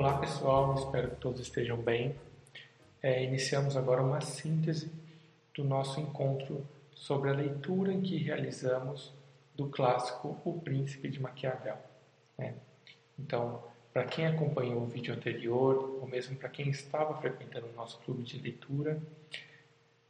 Olá pessoal, espero que todos estejam bem. É, iniciamos agora uma síntese do nosso encontro sobre a leitura que realizamos do clássico O Príncipe de Maquiavel. Né? Então, para quem acompanhou o vídeo anterior, ou mesmo para quem estava frequentando o nosso clube de leitura,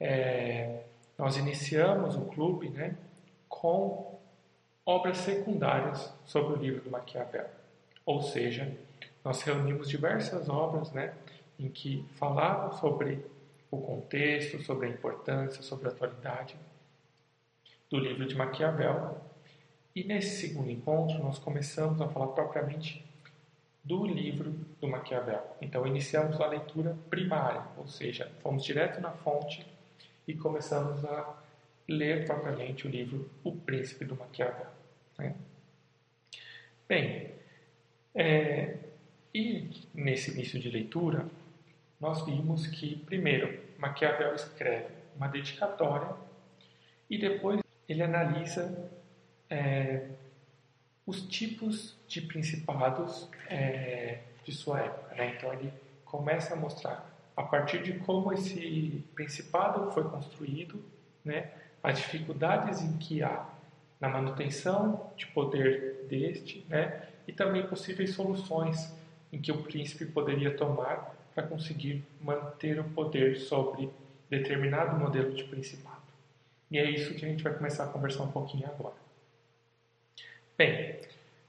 é, nós iniciamos o clube né, com obras secundárias sobre o livro do Maquiavel. Ou seja, nós reunimos diversas obras né, em que falavam sobre o contexto, sobre a importância, sobre a atualidade do livro de Maquiavel. E nesse segundo encontro, nós começamos a falar propriamente do livro do Maquiavel. Então, iniciamos a leitura primária, ou seja, fomos direto na fonte e começamos a ler propriamente o livro O Príncipe do Maquiavel. Né? Bem, é, e nesse início de leitura, nós vimos que, primeiro, Maquiavel escreve uma dedicatória e depois ele analisa é, os tipos de principados é, de sua época. Né? Então ele começa a mostrar a partir de como esse principado foi construído, né? as dificuldades em que há na manutenção de poder deste, né? e também possíveis soluções em que o príncipe poderia tomar para conseguir manter o poder sobre determinado modelo de principado. E é isso que a gente vai começar a conversar um pouquinho agora. Bem,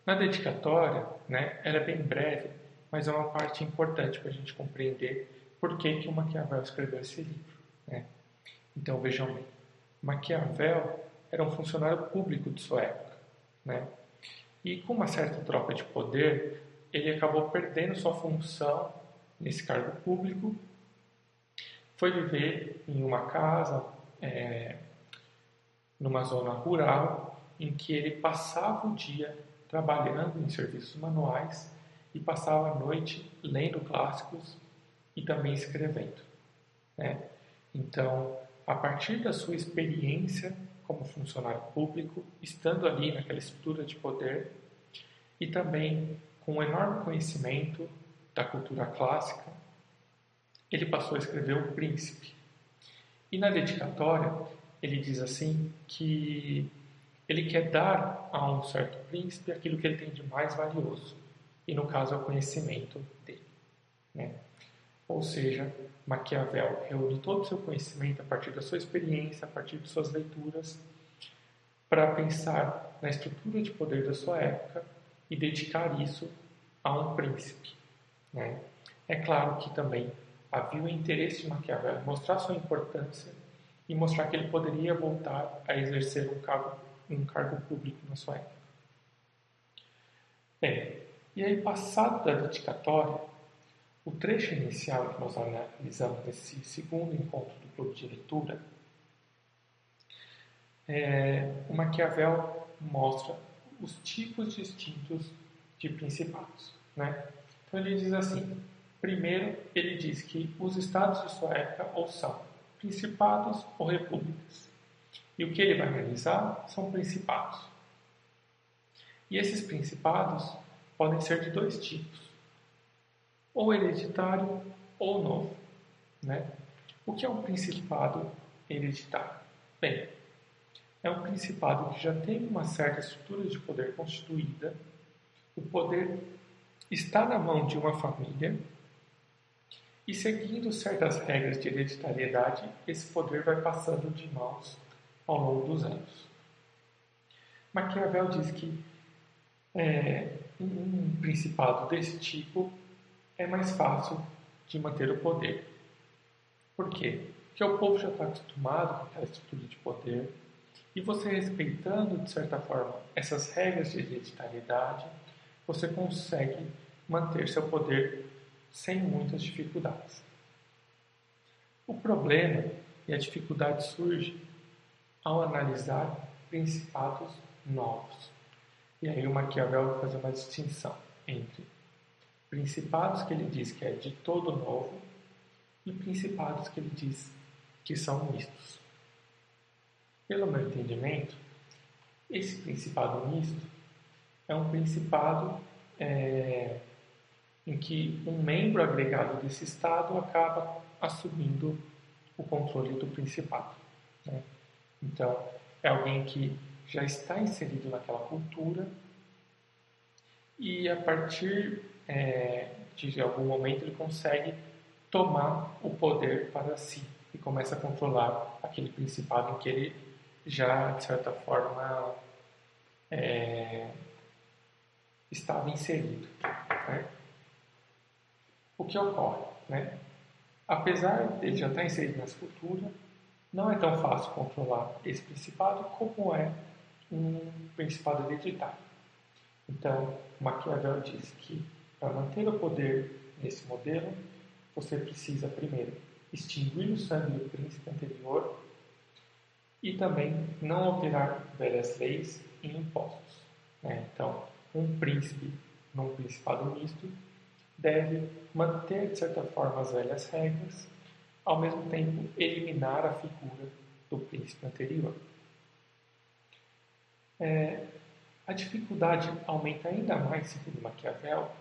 na dedicatória, né, ela é bem breve, mas é uma parte importante para a gente compreender por que, que o Maquiavel escreveu esse livro. Né? Então vejam bem, Maquiavel era um funcionário público de sua época, né? e com uma certa troca de poder, ele acabou perdendo sua função nesse cargo público, foi viver em uma casa, é, numa zona rural, em que ele passava o dia trabalhando em serviços manuais e passava a noite lendo clássicos e também escrevendo. Né? Então, a partir da sua experiência como funcionário público, estando ali naquela estrutura de poder e também com um enorme conhecimento da cultura clássica, ele passou a escrever O Príncipe. E na dedicatória, ele diz assim que ele quer dar a um certo príncipe aquilo que ele tem de mais valioso, e no caso é o conhecimento dele. Né? Ou seja, Maquiavel reúne todo o seu conhecimento a partir da sua experiência, a partir de suas leituras, para pensar na estrutura de poder da sua época e dedicar isso a um príncipe. Né? É claro que também havia o interesse de Maquiavel mostrar sua importância e mostrar que ele poderia voltar a exercer um cargo um cargo público na sua época. Bem, e aí passado da dedicatória, o trecho inicial que nós analisamos nesse segundo encontro do clube de leitura, é, o Maquiavel mostra os tipos distintos de principados. Né? Então ele diz assim: primeiro, ele diz que os estados de sua época ou são principados ou repúblicas. E o que ele vai analisar são principados. E esses principados podem ser de dois tipos: ou hereditário ou novo. Né? O que é um principado hereditário? Bem, é um principado que já tem uma certa estrutura de poder constituída, o poder está na mão de uma família e seguindo certas regras de hereditariedade, esse poder vai passando de mãos ao longo dos anos. Maquiavel diz que é, um principado desse tipo é mais fácil de manter o poder. Por quê? Porque o povo já está acostumado com aquela estrutura de poder e você respeitando, de certa forma, essas regras de hereditariedade, você consegue manter seu poder sem muitas dificuldades. O problema e a dificuldade surge ao analisar principados novos. E aí o Maquiavel vai fazer uma distinção entre principados que ele diz que é de todo novo e principados que ele diz que são mistos. Pelo meu entendimento, esse principado misto é um principado é, em que um membro agregado desse Estado acaba assumindo o controle do principado. Né? Então, é alguém que já está inserido naquela cultura e a partir é, de algum momento ele consegue tomar o poder para si e começa a controlar aquele principado em que ele já, de certa forma, é, estava inserido. Né? O que ocorre? Né? Apesar dele já estar inserido nessa cultura, não é tão fácil controlar esse principado como é um principado hereditário. Então, Maquiavel diz que para manter o poder nesse modelo, você precisa primeiro extinguir o sangue do príncipe anterior e também não alterar velhas leis e impostos. Né? Então, um príncipe num principado misto deve manter, de certa forma, as velhas regras, ao mesmo tempo eliminar a figura do príncipe anterior. É, a dificuldade aumenta ainda mais, segundo Maquiavel,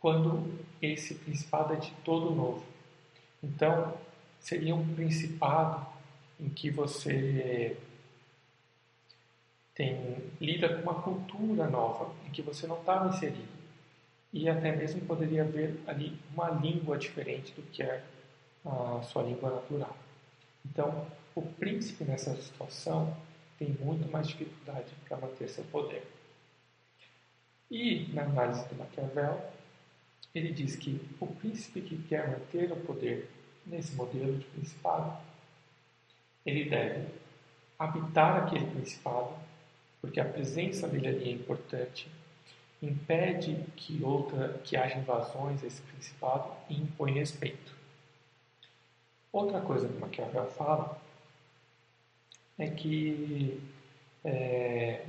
quando esse principado é de todo novo. Então, seria um principado em que você tem lida com uma cultura nova, em que você não estava inserido. E até mesmo poderia haver ali uma língua diferente do que é a sua língua natural. Então, o príncipe nessa situação tem muito mais dificuldade para manter seu poder. E, na análise de Maquiavel, ele diz que o príncipe que quer manter o poder nesse modelo de principado, ele deve habitar aquele principado, porque a presença dele ali é importante, impede que outra que haja invasões a esse principado e impõe respeito. Outra coisa que Maquiavel fala é que é,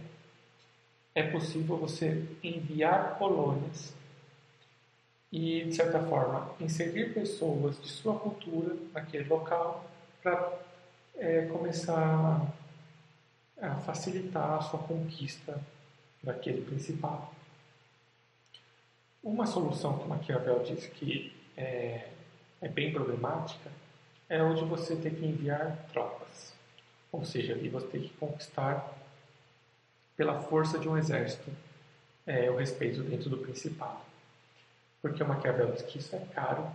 é possível você enviar colônias e, de certa forma, inserir pessoas de sua cultura naquele local para é, começar a facilitar a sua conquista daquele principado. Uma solução que Maquiavel diz que é, é bem problemática é onde você tem que enviar tropas. Ou seja, ali você tem que conquistar pela força de um exército é, o respeito dentro do principado. Porque Maquiavel diz que isso é caro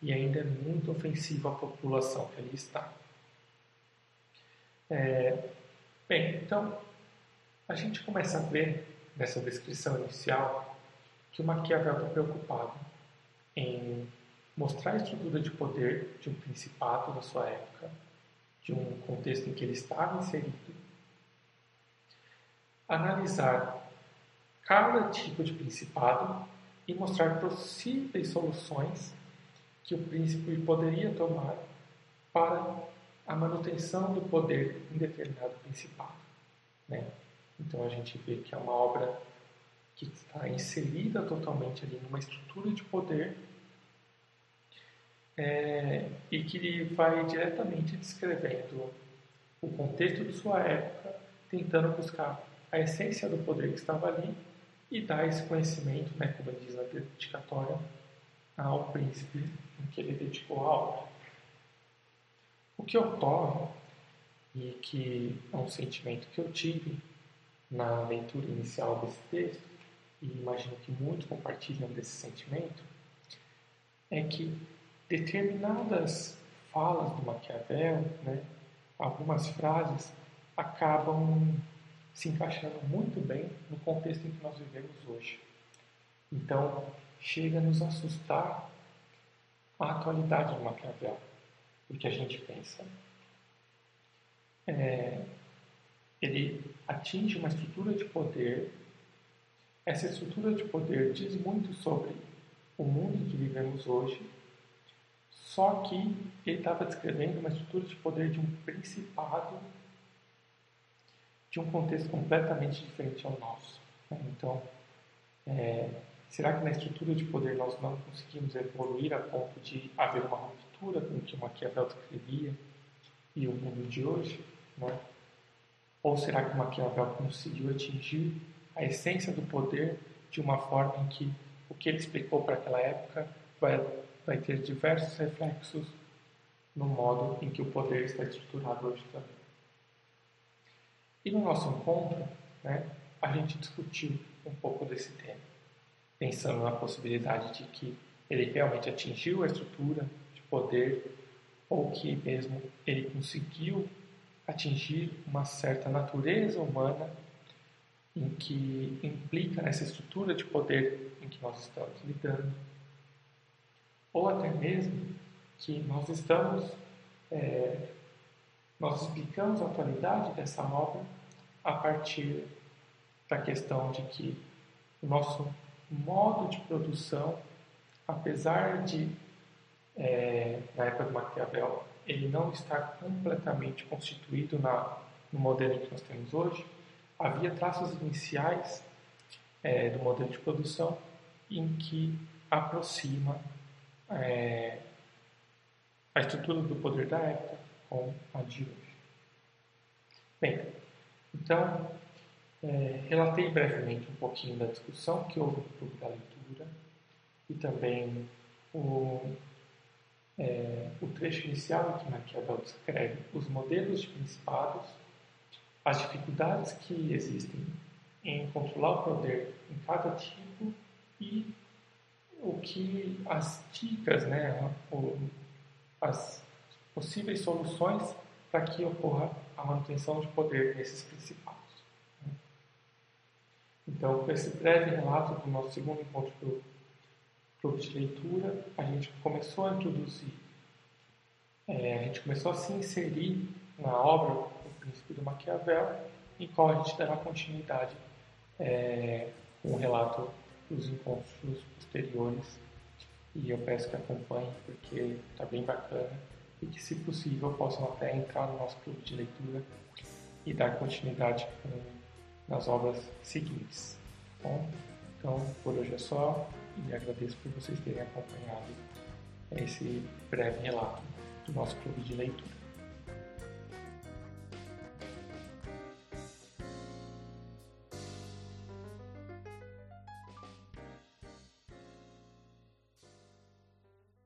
e ainda é muito ofensivo à população que ali está. É, bem, então a gente começa a ver nessa descrição inicial que o Maquiavel está preocupado em mostrar a estrutura de poder de um principado da sua época, de um contexto em que ele estava inserido, analisar cada tipo de principado e mostrar possíveis soluções que o príncipe poderia tomar para a manutenção do poder em determinado principado. Né? Então a gente vê que é uma obra que está inserida totalmente ali numa estrutura de poder é, e que vai diretamente descrevendo o contexto de sua época, tentando buscar a essência do poder que estava ali e dar esse conhecimento, né, como diz na dedicatória, ao príncipe em que ele dedicou a obra. O que ocorre, e que é um sentimento que eu tive na leitura inicial desse texto, e imagino que muitos compartilham desse sentimento, é que determinadas falas do Maquiavel, né, algumas frases, acabam se encaixando muito bem no contexto em que nós vivemos hoje. Então, chega a nos assustar a atualidade do Maquiavel, porque a gente pensa, é, ele atinge uma estrutura de poder, essa estrutura de poder diz muito sobre o mundo que vivemos hoje só que ele estava descrevendo uma estrutura de poder de um principado de um contexto completamente diferente ao nosso. Então, é, será que na estrutura de poder nós não conseguimos evoluir a ponto de haver uma ruptura com o que Maquiavel descrevia e o mundo de hoje? Né? Ou será que Maquiavel conseguiu atingir a essência do poder de uma forma em que o que ele explicou para aquela época vai, vai ter diversos reflexos no modo em que o poder está estruturado hoje também. E no nosso encontro, né, a gente discutiu um pouco desse tema, pensando na possibilidade de que ele realmente atingiu a estrutura de poder ou que mesmo ele conseguiu atingir uma certa natureza humana em que implica nessa estrutura de poder em que nós estamos lidando, ou até mesmo que nós estamos, é, nós explicamos a atualidade dessa obra a partir da questão de que o nosso modo de produção, apesar de, é, na época do Maquiavel, ele não estar completamente constituído na, no modelo que nós temos hoje, havia traços iniciais é, do modelo de produção em que aproxima é, a estrutura do poder da época com a de hoje. Bem, então, é, relatei brevemente um pouquinho da discussão que houve no clube da leitura e também o, é, o trecho inicial em que Maquiavel descreve os modelos de principados, as dificuldades que existem em controlar o poder em cada tipo e o que as dicas, né, as possíveis soluções para que ocorra a manutenção de poder nesses principados. Então, com esse breve relato do nosso segundo encontro do clube de leitura, a gente começou a introduzir, é, a gente começou a se inserir na obra O Príncipe do Maquiavel, em qual a gente dará continuidade é, com o relato dos encontros posteriores. E eu peço que acompanhem, porque está bem bacana e que, se possível, possam até entrar no nosso clube de leitura e dar continuidade com, nas obras seguintes. Bom, então por hoje é só e agradeço por vocês terem acompanhado esse breve relato do nosso clube de leitura.